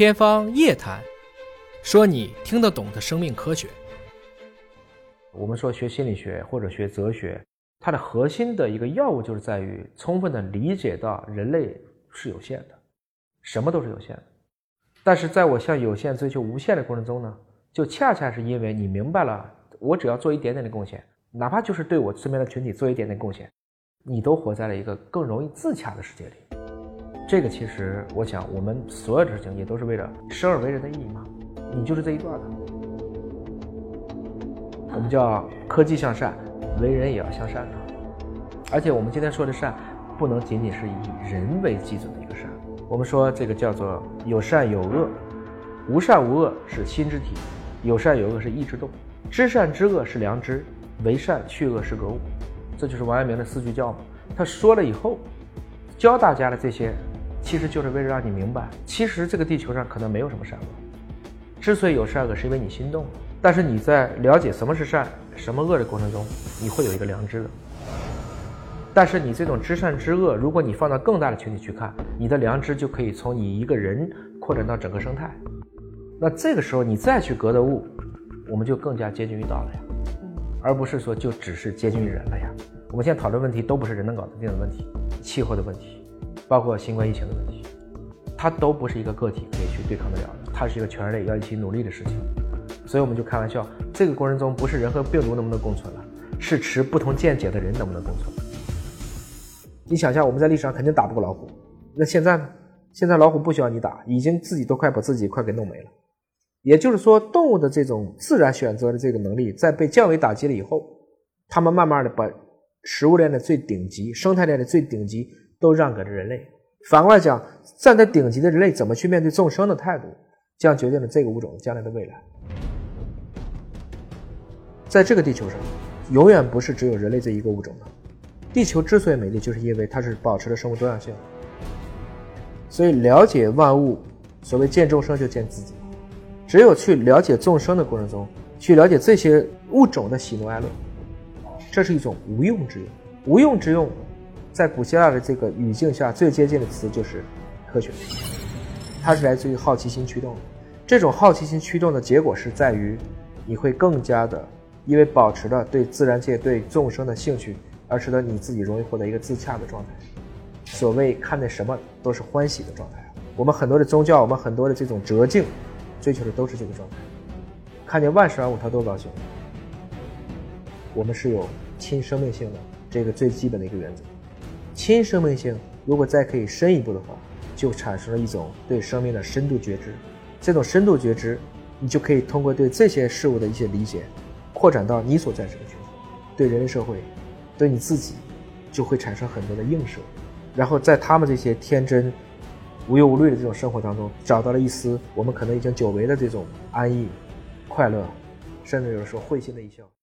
天方夜谭，说你听得懂的生命科学。我们说学心理学或者学哲学，它的核心的一个要务就是在于充分的理解到人类是有限的，什么都是有限的。但是在我向有限追求无限的过程中呢，就恰恰是因为你明白了，我只要做一点点的贡献，哪怕就是对我身边的群体做一点点贡献，你都活在了一个更容易自洽的世界里。这个其实我想，我们所有的事情也都是为了生而为人的意义嘛。你就是这一段的。我们叫科技向善，为人也要向善的。而且我们今天说的善，不能仅仅是以人为基准的一个善。我们说这个叫做有善有恶，无善无恶是心之体，有善有恶是意之动，知善知恶是良知，为善去恶是格物。这就是王阳明的四句教嘛。他说了以后，教大家的这些。其实就是为了让你明白，其实这个地球上可能没有什么善恶。之所以有善恶，是因为你心动了。但是你在了解什么是善、什么恶的过程中，你会有一个良知的。但是你这种知善知恶，如果你放到更大的群体去看，你的良知就可以从你一个人扩展到整个生态。那这个时候你再去格的物，我们就更加接近于道了呀，而不是说就只是接近于人了呀。我们现在讨论问题都不是人能搞得定的问题，气候的问题。包括新冠疫情的问题，它都不是一个个体可以去对抗得了的，它是一个全人类要一起努力的事情。所以我们就开玩笑，这个过程中不是人和病毒能不能共存了，是持不同见解的人能不能共存。你想象我们在历史上肯定打不过老虎，那现在呢？现在老虎不需要你打，已经自己都快把自己快给弄没了。也就是说，动物的这种自然选择的这个能力，在被降维打击了以后，它们慢慢的把食物链的最顶级、生态链的最顶级。都让给了人类。反过来讲，站在顶级的人类怎么去面对众生的态度，将决定了这个物种将来的未来。在这个地球上，永远不是只有人类这一个物种的。地球之所以美丽，就是因为它是保持了生物多样性。所以，了解万物，所谓见众生就见自己。只有去了解众生的过程中，去了解这些物种的喜怒哀乐，这是一种无用之用。无用之用。在古希腊的这个语境下，最接近的词就是科学，它是来自于好奇心驱动的。这种好奇心驱动的结果是在于，你会更加的，因为保持了对自然界、对众生的兴趣，而使得你自己容易获得一个自洽的状态。所谓看见什么都是欢喜的状态。我们很多的宗教，我们很多的这种哲境，追求的都是这个状态。看见万事万物，他都高兴。我们是有亲生命性的这个最基本的一个原则。亲生命性，如果再可以深一步的话，就产生了一种对生命的深度觉知。这种深度觉知，你就可以通过对这些事物的一些理解，扩展到你所在这个群体，对人类社会，对你自己，就会产生很多的映射。然后在他们这些天真、无忧无虑的这种生活当中，找到了一丝我们可能已经久违的这种安逸、快乐，甚至有时候会心的一笑。